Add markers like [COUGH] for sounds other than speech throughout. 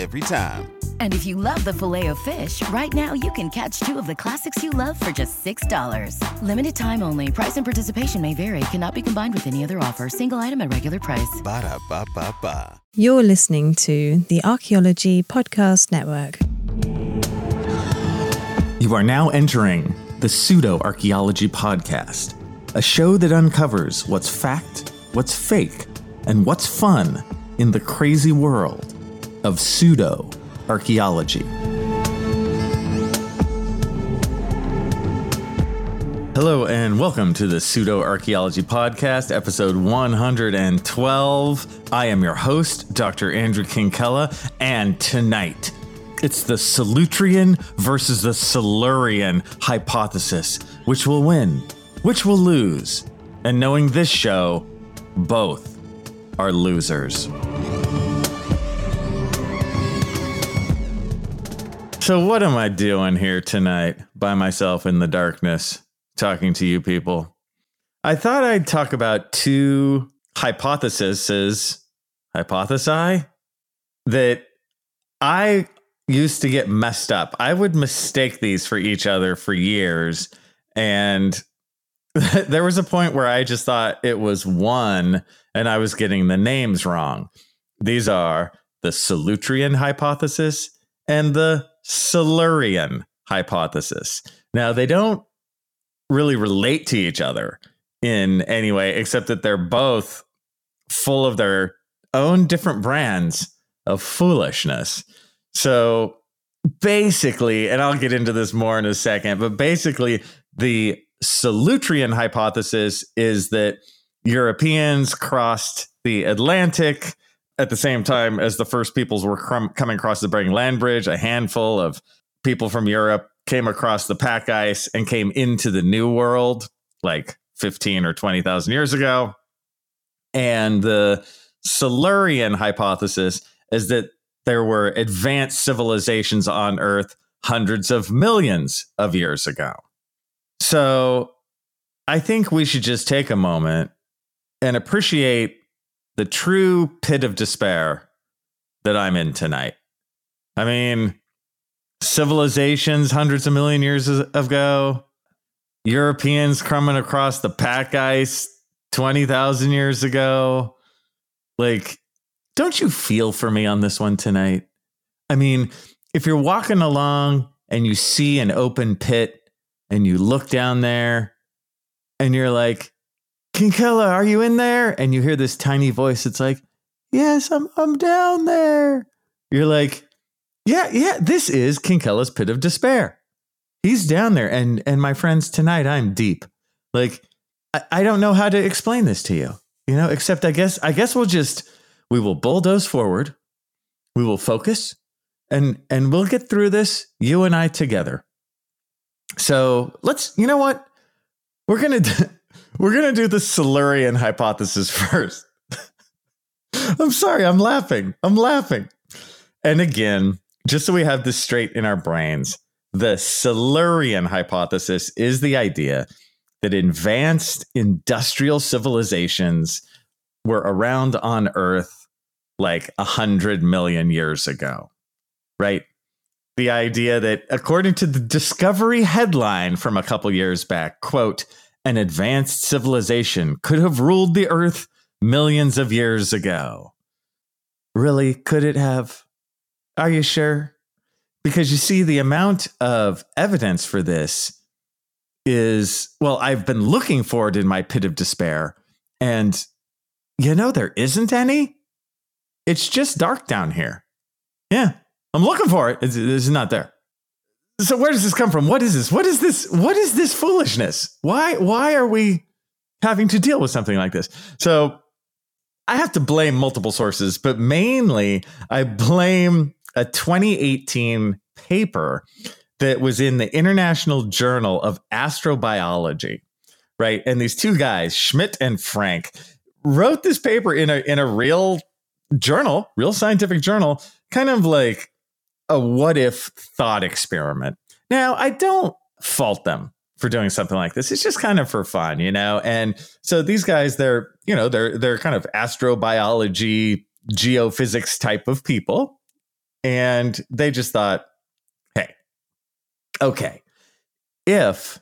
Every time. And if you love the filet of fish, right now you can catch two of the classics you love for just $6. Limited time only. Price and participation may vary. Cannot be combined with any other offer. Single item at regular price. Ba da ba ba ba. You're listening to the Archaeology Podcast Network. You are now entering the Pseudo Archaeology Podcast, a show that uncovers what's fact, what's fake, and what's fun in the crazy world of pseudo archaeology. Hello, and welcome to the Pseudo Archaeology Podcast, episode 112. I am your host, Dr. Andrew Kinkella, and tonight it's the Solutrean versus the Silurian hypothesis. Which will win? Which will lose? And knowing this show, both are losers. So, what am I doing here tonight by myself in the darkness, talking to you people? I thought I'd talk about two hypotheses, hypothesi, that I used to get messed up. I would mistake these for each other for years. And [LAUGHS] there was a point where I just thought it was one and I was getting the names wrong. These are the Solutrean hypothesis and the Silurian hypothesis. Now, they don't really relate to each other in any way, except that they're both full of their own different brands of foolishness. So basically, and I'll get into this more in a second, but basically, the Solutrean hypothesis is that Europeans crossed the Atlantic at the same time as the first peoples were crum- coming across the Bering Land Bridge, a handful of people from Europe came across the pack ice and came into the New World like 15 or 20,000 years ago. And the Silurian hypothesis is that there were advanced civilizations on Earth hundreds of millions of years ago. So I think we should just take a moment and appreciate the true pit of despair that I'm in tonight. I mean, civilizations hundreds of million years ago, Europeans coming across the pack ice 20,000 years ago. Like, don't you feel for me on this one tonight? I mean, if you're walking along and you see an open pit and you look down there and you're like, Kinkella, are you in there? And you hear this tiny voice. It's like, yes, I'm, I'm down there. You're like, yeah, yeah, this is Kinkella's pit of despair. He's down there. And, and my friends, tonight I'm deep. Like, I, I don't know how to explain this to you, you know, except I guess, I guess we'll just, we will bulldoze forward. We will focus and, and we'll get through this, you and I together. So let's, you know what? We're going [LAUGHS] to, we're going to do the Silurian hypothesis [LAUGHS] first. I'm sorry, I'm laughing. I'm laughing. And again, just so we have this straight in our brains, the Silurian hypothesis is the idea that advanced industrial civilizations were around on Earth like a hundred million years ago, right? The idea that, according to the Discovery headline from a couple years back, quote, an advanced civilization could have ruled the earth millions of years ago. Really, could it have? Are you sure? Because you see, the amount of evidence for this is, well, I've been looking for it in my pit of despair. And you know, there isn't any. It's just dark down here. Yeah, I'm looking for it. It's, it's not there so where does this come from? What is this? What is this? What is this foolishness? Why why are we having to deal with something like this? So I have to blame multiple sources, but mainly I blame a 2018 paper that was in the International Journal of Astrobiology, right? And these two guys, Schmidt and Frank, wrote this paper in a in a real journal, real scientific journal, kind of like a what if thought experiment. Now, I don't fault them for doing something like this. It's just kind of for fun, you know? And so these guys, they're, you know, they're they're kind of astrobiology, geophysics type of people. And they just thought, hey, okay, if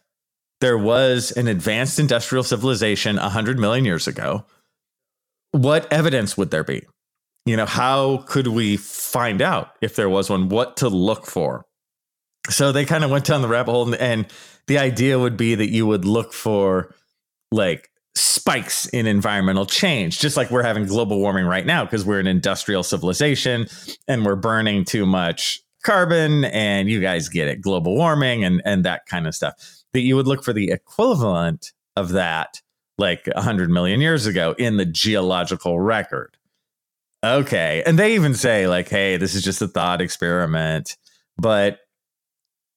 there was an advanced industrial civilization 100 million years ago, what evidence would there be? You know, how could we find out if there was one, what to look for? So they kind of went down the rabbit hole and, and the idea would be that you would look for like spikes in environmental change, just like we're having global warming right now because we're an industrial civilization and we're burning too much carbon. And you guys get it, global warming and and that kind of stuff. That you would look for the equivalent of that, like hundred million years ago, in the geological record. Okay, and they even say like, "Hey, this is just a thought experiment," but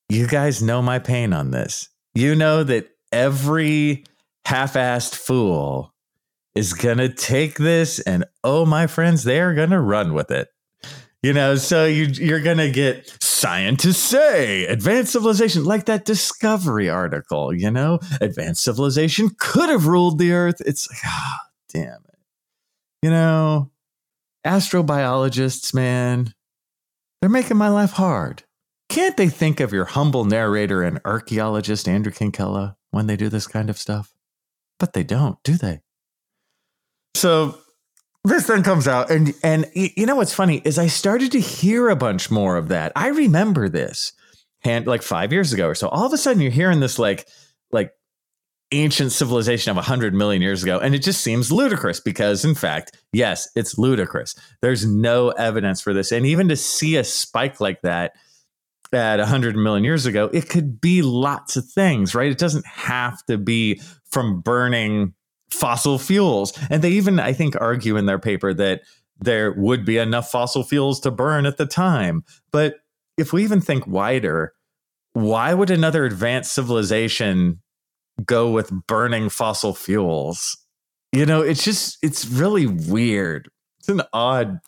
you guys know my pain on this. You know that every half assed fool is going to take this and, oh, my friends, they are going to run with it. You know, so you, you're going to get scientists say advanced civilization, like that Discovery article, you know, advanced civilization could have ruled the earth. It's like, ah, oh, damn it. You know, astrobiologists, man, they're making my life hard. Can't they think of your humble narrator and archaeologist, Andrew Kinkella, when they do this kind of stuff? But they don't, do they? So this then comes out and and you know what's funny is I started to hear a bunch more of that. I remember this and like 5 years ago or so. All of a sudden you're hearing this like ancient civilization of 100 million years ago and it just seems ludicrous because in fact, yes, it's ludicrous. There's no evidence for this and even to see a spike like that at 100 million years ago, it could be lots of things, right? It doesn't have to be from burning fossil fuels. And they even, I think, argue in their paper that there would be enough fossil fuels to burn at the time. But if we even think wider, why would another advanced civilization go with burning fossil fuels? You know, it's just, it's really weird. It's an odd,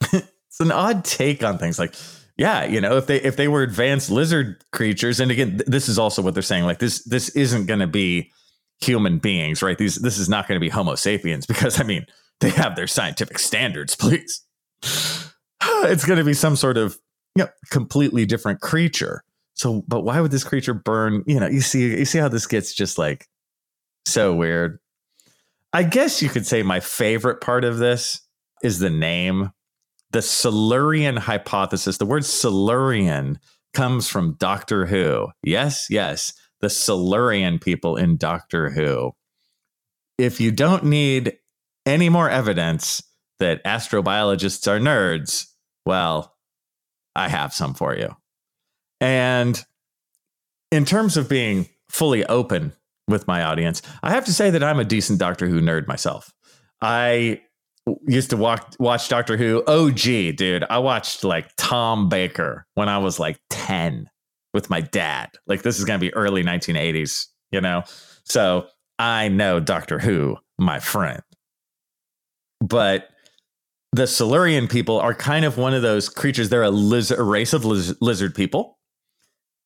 [LAUGHS] it's an odd take on things like, yeah, you know, if they if they were advanced lizard creatures, and again, th- this is also what they're saying. Like this, this isn't going to be human beings, right? These this is not going to be Homo sapiens [LAUGHS] because I mean they have their scientific standards. Please, [SIGHS] it's going to be some sort of you know completely different creature. So, but why would this creature burn? You know, you see, you see how this gets just like so weird. I guess you could say my favorite part of this is the name the Silurian hypothesis. The word Silurian comes from Doctor Who. Yes, yes, the Silurian people in Doctor Who. If you don't need any more evidence that astrobiologists are nerds, well, I have some for you. And in terms of being fully open with my audience, I have to say that I'm a decent Doctor Who nerd myself. I used to walk, watch Doctor Who. OG, dude. I watched like Tom Baker when I was like 10 with my dad. Like this is going to be early 1980s, you know? So I know Doctor Who, my friend. But the Silurian people are kind of one of those creatures. They're a, lizard, a race of liz- lizard people.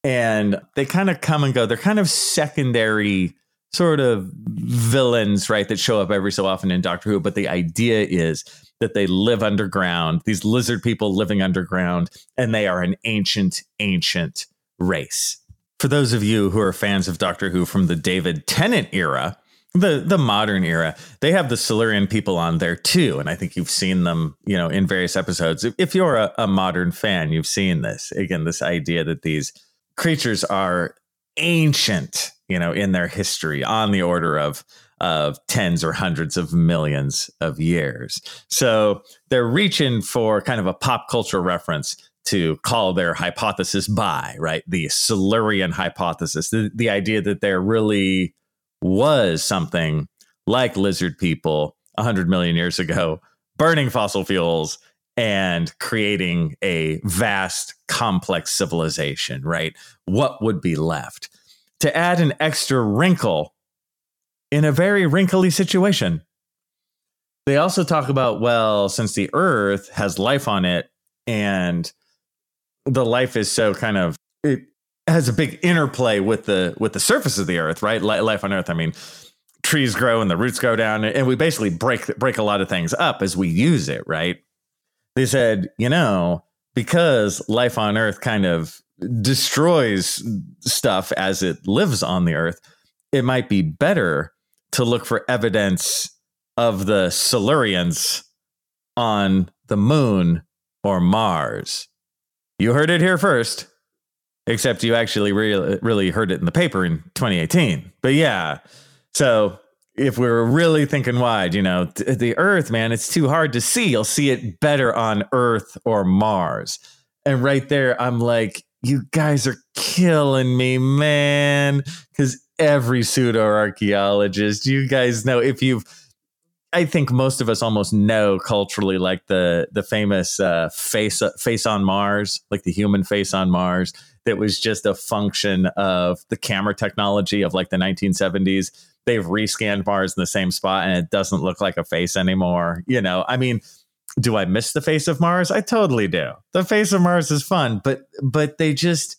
And they kind of come and go. They're kind of secondary sort of villains, right, that show up every so often in Doctor Who. But the idea is that they live underground, these lizard people living underground, and they are an ancient, ancient race. For those of you who are fans of Doctor Who from the David Tennant era, the the modern era, they have the Silurian people on there too, and I think you've seen them, you know, in various episodes. If you're a, a modern fan, you've seen this again. This idea that these creatures are ancient, you know, in their history on the order of of tens or hundreds of millions of years. So they're reaching for kind of a pop culture reference to call their hypothesis by, right? The Silurian hypothesis, the, the idea that there really was something like lizard people 100 million years ago burning fossil fuels and creating a vast, complex civilization, right? What would be left? to add an extra wrinkle in a very wrinkly situation. they also talk about, well, since the earth has life on it and the life is so kind of, it has a big interplay with the with the surface of the earth, right? Life on earth. I mean, trees grow and the roots go down, and we basically break break a lot of things up as we use it, right? They said, you know, because life on earth kind of destroys stuff as it lives on the earth, it might be better to look for evidence of the Silurians on the moon or Mars. You heard it here first, except you actually really, really heard it in the paper in 2018. But yeah, so if we are really thinking wide, you know, the Earth, man, it's too hard to see. You'll see it better on Earth or Mars. And right there, I'm like, you guys are killing me, man. Because every pseudo archaeologist, you guys know if you've I think most of us almost know culturally, like the the famous uh, face face on Mars, like the human face on Mars, that was just a function of the camera technology of like the 1970s. They've rescanned Mars in the same spot, and it doesn't look like a face anymore. You know, I mean, do I miss the face of Mars? I totally do. The face of Mars is fun, but but they just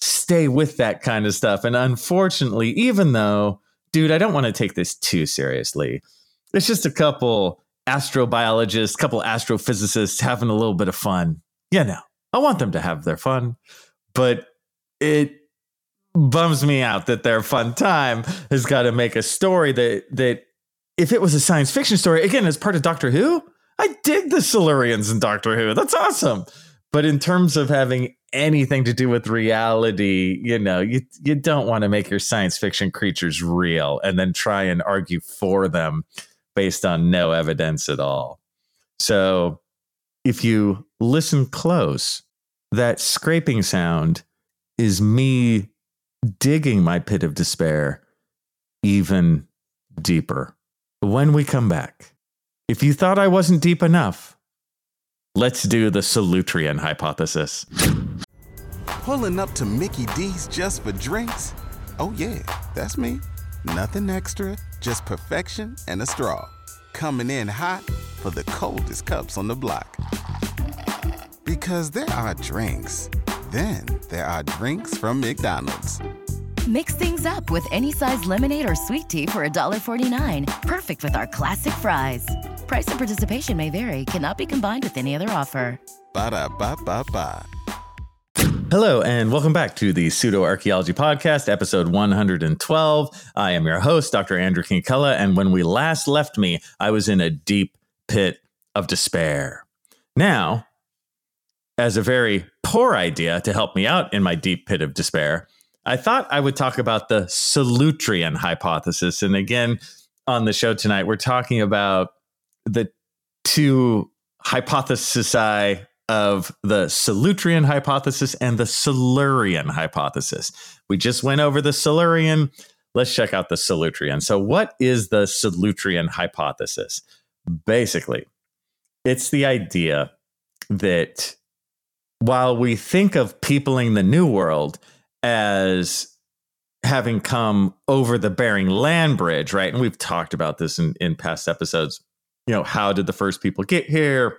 stay with that kind of stuff. And unfortunately, even though, dude, I don't want to take this too seriously it's just a couple astrobiologists, couple astrophysicists having a little bit of fun. You know, I want them to have their fun, but it bums me out that their fun time has got to make a story that that if it was a science fiction story, again, as part of Doctor Who, I dig the Silurians in Doctor Who. That's awesome. But in terms of having anything to do with reality, you know, you you don't want to make your science fiction creatures real and then try and argue for them based on no evidence at all. So if you listen close, that scraping sound is me digging my pit of despair even deeper. When we come back, if you thought I wasn't deep enough, let's do the Solutrean hypothesis. Pulling up to Mickey D's just for drinks? Oh, yeah, that's me. Nothing extra, just perfection and a straw. Coming in hot for the coldest cups on the block. Because there are drinks, then there are drinks from McDonald's. Mix things up with any size lemonade or sweet tea for $1.49. Perfect with our classic fries. Price and participation may vary, cannot be combined with any other offer. Ba da ba ba ba. Hello, and welcome back to the Pseudo Archaeology Podcast, episode 112. I am your host, Dr. Andrew Kinkella, and when we last left me, I was in a deep pit of despair. Now, as a very poor idea to help me out in my deep pit of despair, I thought I would talk about the Solutrean hypothesis. And again, on the show tonight, we're talking about the two hypotheses of the Solutrean hypothesis and the Silurian hypothesis. We just went over the Silurian. Let's check out the Solutrean. So, what is the Solutrean hypothesis? Basically, it's the idea that while we think of peopling the New World as having come over the Bering Land Bridge, right? And we've talked about this in, in past episodes. You know, how did the first people get here?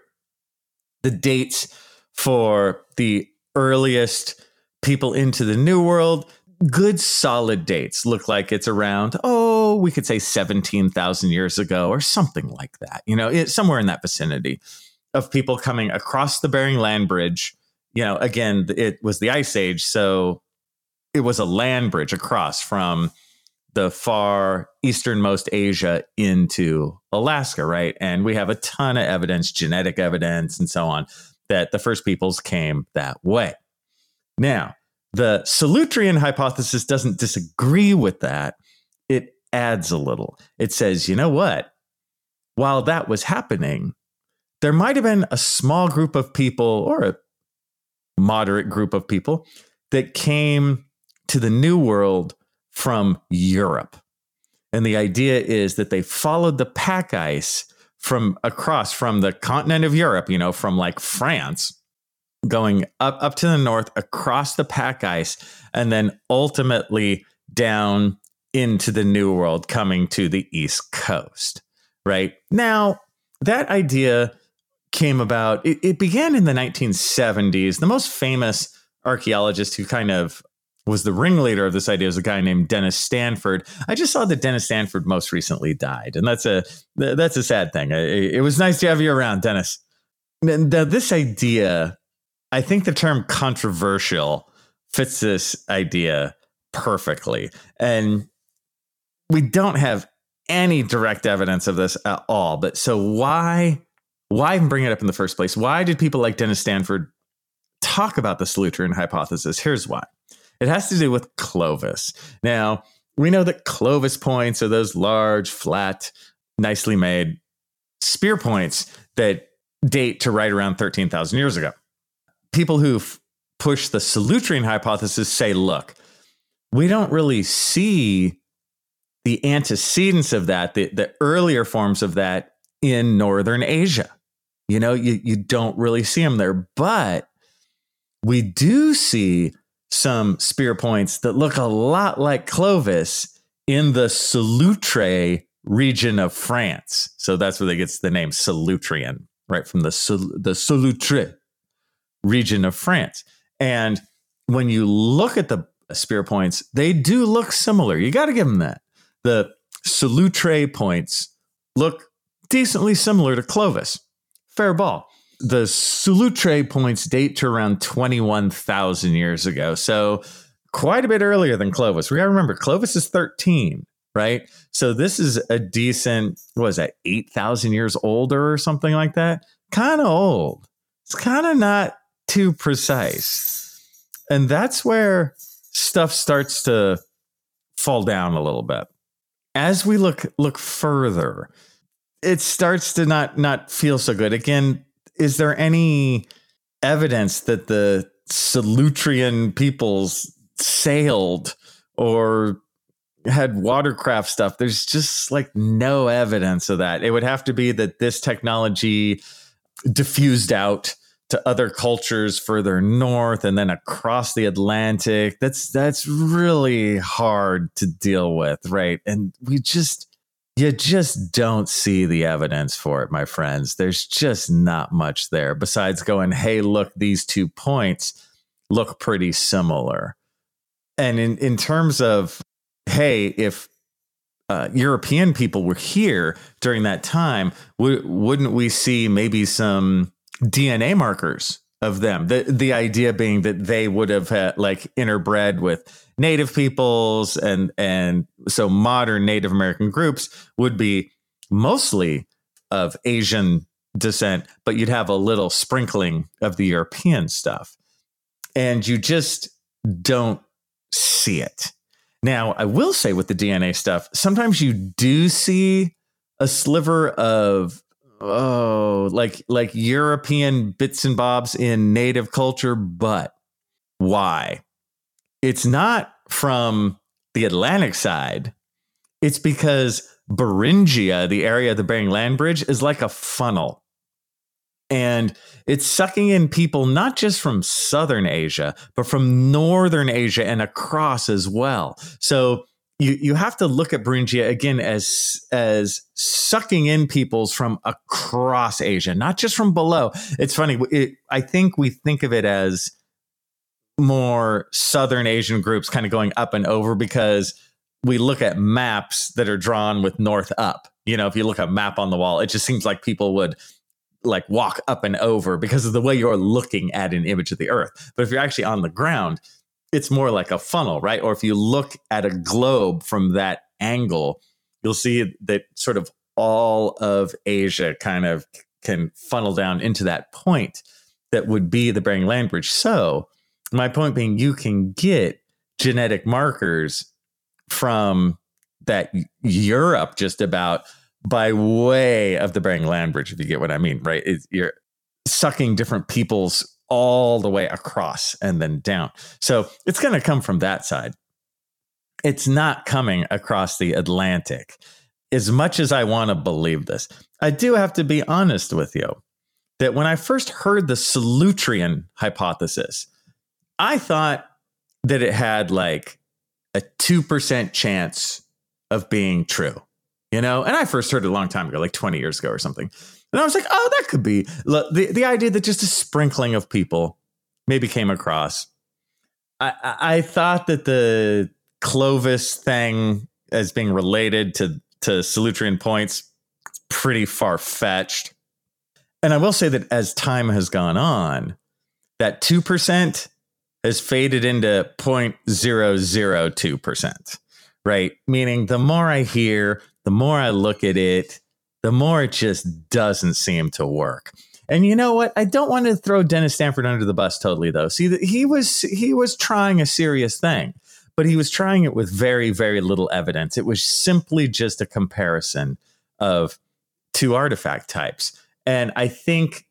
the dates for the earliest people into the new world good solid dates look like it's around oh we could say 17,000 years ago or something like that you know it, somewhere in that vicinity of people coming across the Bering Land Bridge you know again it was the ice age so it was a land bridge across from the far easternmost Asia into Alaska, right? And we have a ton of evidence, genetic evidence, and so on, that the first peoples came that way. Now, the Solutrean hypothesis doesn't disagree with that. It adds a little. It says, you know what? While that was happening, there might have been a small group of people or a moderate group of people that came to the New World from Europe. And the idea is that they followed the pack ice from across from the continent of Europe, you know, from like France, going up up to the north across the pack ice, and then ultimately down into the New World, coming to the East Coast. Right now, that idea came about, it, it began in the 1970s. The most famous archaeologist who kind of was the ringleader of this idea was a guy named Dennis Stanford. I just saw that Dennis Stanford most recently died, and that's a that's a sad thing. It was nice to have you around, Dennis. Now, this idea, I think the term controversial fits this idea perfectly, and we don't have any direct evidence of this at all. But so why why even bring it up in the first place? Why did people like Dennis Stanford talk about the Solutrean hypothesis? Here's why. It has to do with Clovis. Now, we know that Clovis points are those large, flat, nicely made spear points that date to right around 13,000 years ago. People who've pushed the Solutrean hypothesis say, look, we don't really see the antecedents of that, the, the earlier forms of that in Northern Asia. You know, you, you don't really see them there, but we do see some spear points that look a lot like Clovis in the Solutre region of France. So that's where they gets the name Solutrean, right from the the Solutre region of France. And when you look at the spear points, they do look similar. You got to give them that. The Solutre points look decently similar to Clovis. Fair ball the Solutre points date to around 21,000 years ago. So quite a bit earlier than Clovis. We got to remember, Clovis is 13, right? So this is a decent, what is that, 8,000 years older or something like that? Kind of old. It's kind of not too precise. And that's where stuff starts to fall down a little bit. As we look look further, it starts to not not feel so good. Again, is there any evidence that the Solutrean peoples sailed or had watercraft stuff? There's just like no evidence of that. It would have to be that this technology diffused out to other cultures further north and then across the Atlantic. That's that's really hard to deal with, right? And we just you just don't see the evidence for it, my friends. There's just not much there besides going, hey, look, these two points look pretty similar. And in, in terms of, hey, if uh, European people were here during that time, w- wouldn't we see maybe some DNA markers of them? The, the idea being that they would have had like interbred with native peoples and and so modern Native American groups would be mostly of Asian descent, but you'd have a little sprinkling of the European stuff. And you just don't see it. Now, I will say with the DNA stuff, sometimes you do see a sliver of oh, like like European bits and bobs in native culture, but why? it's not from the Atlantic side. It's because Beringia, the area of the Bering Land Bridge, is like a funnel. And it's sucking in people not just from Southern Asia, but from Northern Asia and across as well. So you, you have to look at Beringia again as, as sucking in peoples from across Asia, not just from below. It's funny. It, I think we think of it as more Southern Asian groups kind of going up and over because we look at maps that are drawn with north up. You know, if you look at a map on the wall, it just seems like people would like walk up and over because of the way you're looking at an image of the earth. But if you're actually on the ground, it's more like a funnel, right? Or if you look at a globe from that angle, you'll see that sort of all of Asia kind of can funnel down into that point that would be the Bering Land Bridge. So my point being, you can get genetic markers from that Europe just about by way of the Bering Land Bridge, if you get what I mean, right? It, you're sucking different peoples all the way across and then down. So it's going to come from that side. It's not coming across the Atlantic. As much as I want to believe this, I do have to be honest with you that when I first heard the Solutrean hypothesis, I thought that it had like a 2% chance of being true, you know? And I first heard it a long time ago, like 20 years ago or something. And I was like, oh, that could be the, the idea that just a sprinkling of people maybe came across. I, I, I thought that the Clovis thing as being related to, to Solutrean points, pretty far fetched. And I will say that as time has gone on, that 2% has faded into 0.002%, right? Meaning the more I hear, the more I look at it, the more it just doesn't seem to work. And you know what? I don't want to throw Dennis Stanford under the bus totally though. See he was he was trying a serious thing, but he was trying it with very very little evidence. It was simply just a comparison of two artifact types. And I think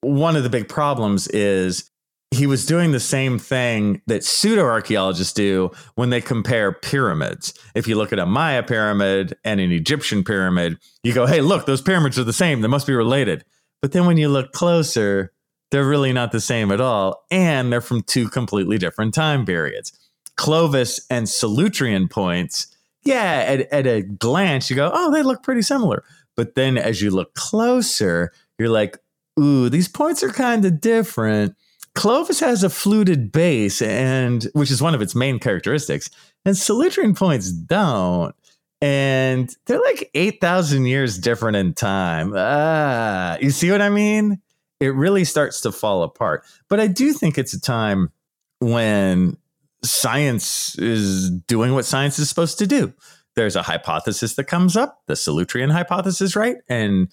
one of the big problems is he was doing the same thing that pseudo archaeologists do when they compare pyramids. If you look at a Maya pyramid and an Egyptian pyramid, you go, hey, look, those pyramids are the same. They must be related. But then when you look closer, they're really not the same at all. And they're from two completely different time periods. Clovis and Solutrean points, yeah, at, at a glance, you go, oh, they look pretty similar. But then as you look closer, you're like, ooh, these points are kind of different Clovis has a fluted base, and which is one of its main characteristics, and Solutrean points don't. And they're like 8,000 years different in time. Ah, you see what I mean? It really starts to fall apart. But I do think it's a time when science is doing what science is supposed to do. There's a hypothesis that comes up, the Solutrean hypothesis, right? And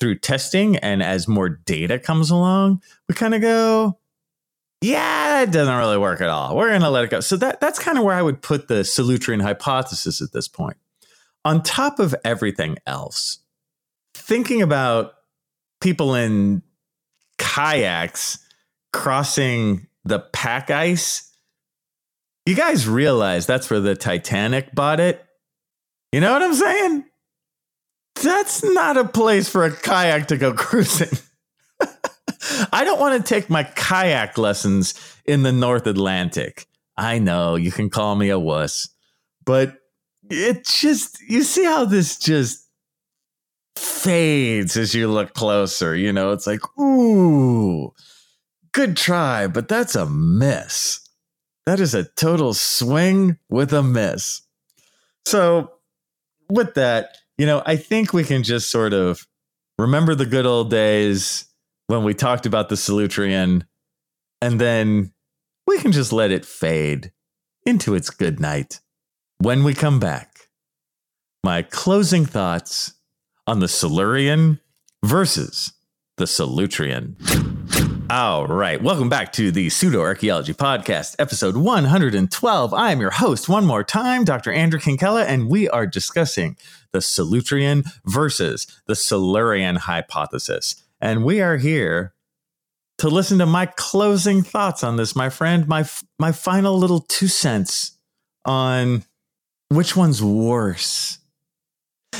through testing and as more data comes along, we kind of go, yeah, it doesn't really work at all. We're going to let it go. So that that's kind of where I would put the Solutrean hypothesis at this point. On top of everything else, thinking about people in kayaks crossing the pack ice, you guys realize that's where the Titanic bought it. You know what I'm saying? That's not a place for a kayak to go [LAUGHS] cruising. I don't want to take my kayak lessons in the North Atlantic. I know you can call me a wuss, but it just, you see how this just fades as you look closer. You know, it's like, ooh, good try, but that's a miss. That is a total swing with a miss. So, with that, you know, I think we can just sort of remember the good old days when we talked about the Solutrean, and then we can just let it fade into its good night. When we come back, my closing thoughts on the Silurian versus the Solutrean. All right, welcome back to the Pseudo Archaeology Podcast, episode 112. I am your host one more time, Dr. Andrew Kinkella, and we are discussing the Solutrean versus the Silurian hypothesis. And we are here to listen to my closing thoughts on this, my friend, my my final little two cents on which one's worse.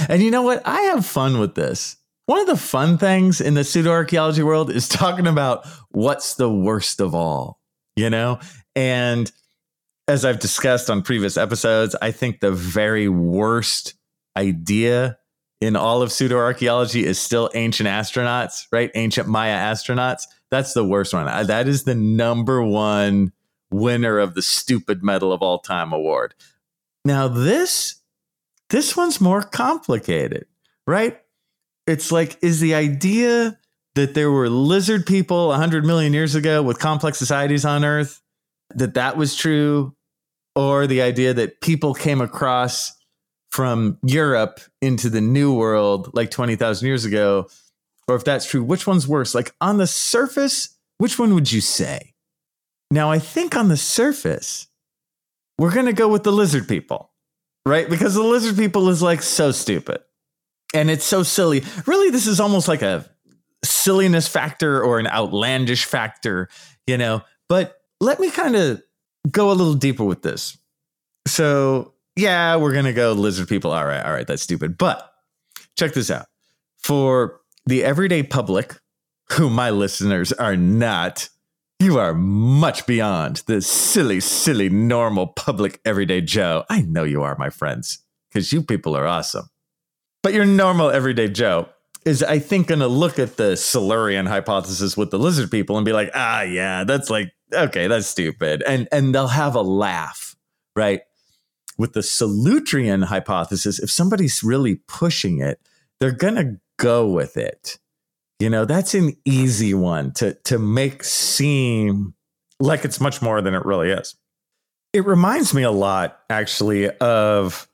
And you know what? I have fun with this. One of the fun things in the pseudo archaeology world is [LAUGHS] talking about what's the worst of all, you know? And as I've discussed on previous episodes, I think the very worst idea in all of pseudo archaeology is still ancient astronauts, right? Ancient Maya astronauts. That's the worst one. That is the number one winner of the stupid medal of all time award. Now this this one's more complicated, right? It's like is the idea that there were lizard people 100 million years ago with complex societies on earth that that was true or the idea that people came across from Europe into the New World like 20,000 years ago, or if that's true, which one's worse? Like on the surface, which one would you say? Now, I think on the surface, we're going to go with the lizard people, right? Because the lizard people is like so stupid and it's so silly. Really, this is almost like a silliness factor or an outlandish factor, you know? But let me kind of go a little deeper with this. So, yeah, we're to go lizard people. All right, all right, that's stupid. But check this out. For the everyday public, who my listeners are not, you are much beyond the silly, silly, normal public everyday Joe. I know you are, my friends, because you people are awesome. But you're normal everyday Joe. is I think going to look at the Silurian hypothesis with the lizard people and be like, ah, yeah, that's like okay, that's stupid, and and they'll have a laugh, right? With the Solutrean hypothesis, if somebody's really pushing it, they're gonna go with it. You know, that's an easy one to to make seem like it's much more than it really is. It reminds me a lot, actually, of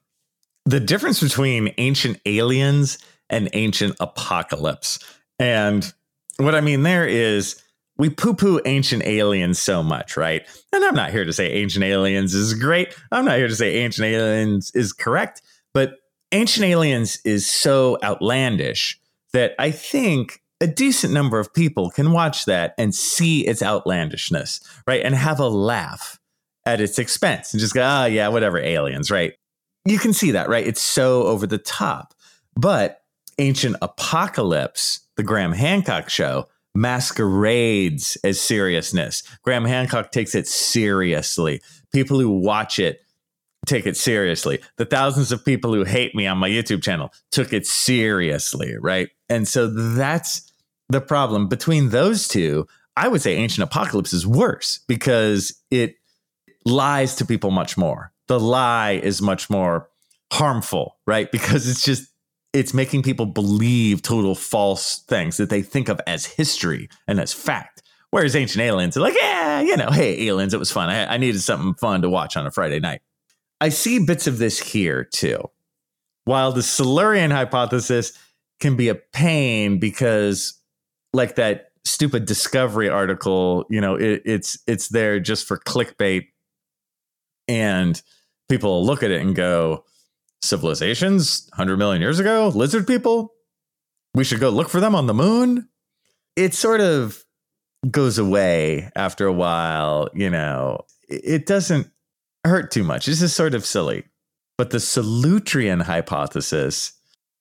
the difference between ancient aliens and ancient apocalypse. And what I mean there is we poo poo ancient aliens so much, right? And I'm not here to say ancient aliens is great. I'm not here to say ancient aliens is correct, but ancient aliens is so outlandish that I think a decent number of people can watch that and see its outlandishness, right? And have a laugh at its expense and just go, oh, yeah, whatever, aliens, right? You can see that, right? It's so over the top. But Ancient Apocalypse, the Graham Hancock show, masquerades as seriousness. Graham Hancock takes it seriously. People who watch it take it seriously. The thousands of people who hate me on my YouTube channel took it seriously, right? And so that's the problem. Between those two, I would say Ancient Apocalypse is worse because it lies to people much more. The lie is much more harmful, right? [LAUGHS] Because it's just it's making people believe total false things that they think of as history and as fact. Whereas ancient aliens are like, yeah, you know, hey, aliens, it was fun. I, I needed something fun to watch on a Friday night. I see bits of this here too. While the Silurian hypothesis can be a pain because, like that stupid Discovery article, you know, it, it's it's there just for clickbait, and people look at it and go, civilizations 100 million years ago, lizard people. We should go look for them on the moon. It sort of goes away after a while, you know. It doesn't hurt too much. This is sort of silly. But the Solutrean hypothesis,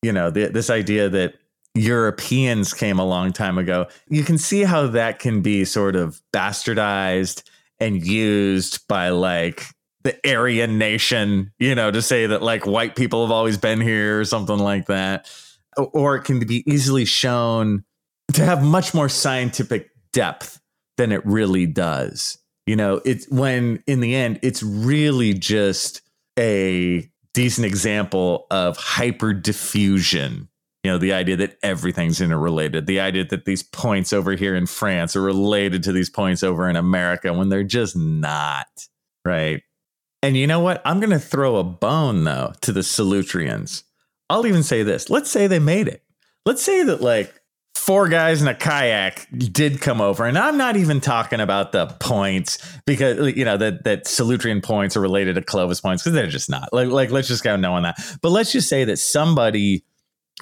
you know, the, this idea that Europeans came a long time ago, you can see how that can be sort of bastardized and used by like the Aryan nation, you know, to say that like white people have always been here or something like that. Or it can be easily shown to have much more scientific depth than it really does. You know, it's when in the end, it's really just a decent example of hyper diffusion. You know, the idea that everything's interrelated, the idea that these points over here in France are related to these points over in America when they're just not, right? And you know what? I'm going to throw a bone though to the Solutreans. I'll even say this. Let's say they made it. Let's say that like four guys in a kayak did come over and i'm not even talking about the points because you know that that Solutrean points are related to clovis points because they're just not like, like let's just go no on that but let's just say that somebody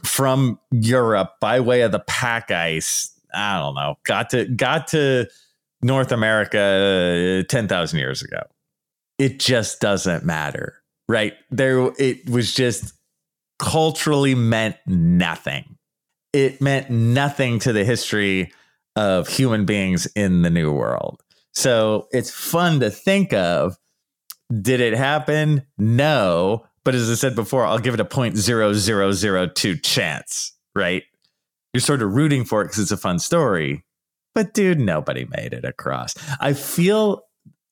from europe by way of the pack ice i don't know got to got to north america uh, 10,000 years ago it just doesn't matter, right? There, it was just culturally meant nothing. It meant nothing to the history of human beings in the new world. So it's fun to think of. Did it happen? No. But as I said before, I'll give it a 0.0002 chance, right? You're sort of rooting for it because it's a fun story. But dude, nobody made it across. I feel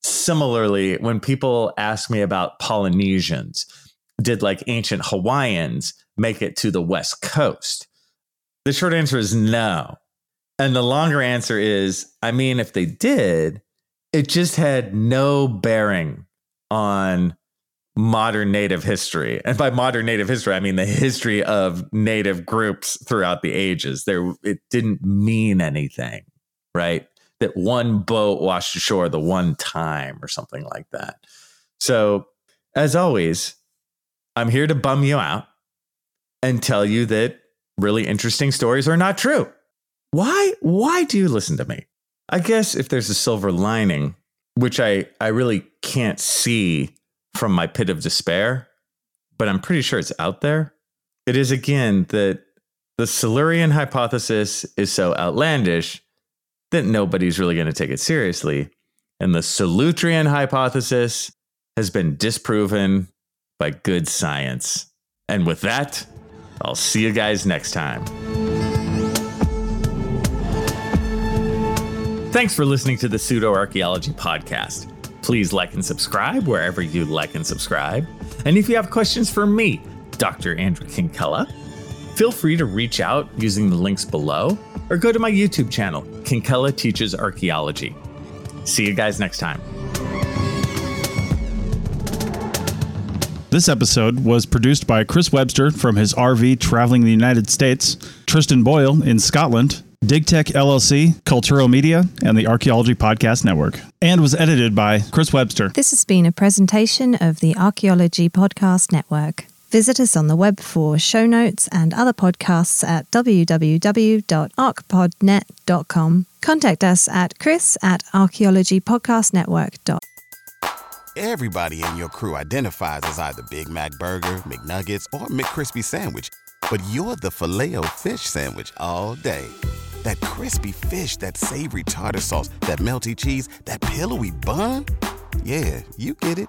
similarly, when people ask me about Polynesians, did like ancient Hawaiians make it to the West Coast? The short answer is no. And the longer answer is I mean, if they did, it just had no bearing on modern native history. And by modern native history, I mean the history of native groups throughout the ages. There it didn't mean anything, right? That one boat washed ashore the one time or something like that. So, as always, I'm here to bum you out and tell you that really interesting stories are not true. Why why do you listen to me? I guess if there's a silver lining, which I I really can't see from my pit of despair, but I'm pretty sure it's out there. It is again that the Silurian hypothesis is so outlandish that nobody's really going to take it seriously. And the Solutrean hypothesis has been disproven by good science. And with that, I'll see you guys next time. Thanks for listening to the Pseudo Archaeology Podcast. Please like and subscribe wherever you like and subscribe. And if you have questions for me, Dr. Andrew Kinkella, feel free to reach out using the links below or go to my YouTube channel, Kinkella Teaches Archaeology. See you guys next time. This episode was produced by Chris Webster from his RV traveling the United States, Tristan Boyle in Scotland, DigTech LLC, Cultural Media, and the Archaeology Podcast Network, and was edited by Chris Webster. This has been a presentation of the Archaeology Podcast Network. Visit us on the web for show notes and other podcasts at www.archpodnet.com. Contact us at chris at archaeologypodcastnetwork.com. Everybody in your crew identifies as either Big Mac Burger, McNuggets, or McCrispy Sandwich. But you're the filet fish Sandwich all day. That crispy fish, that savory tartar sauce, that melty cheese, that pillowy bun. Yeah, you get it.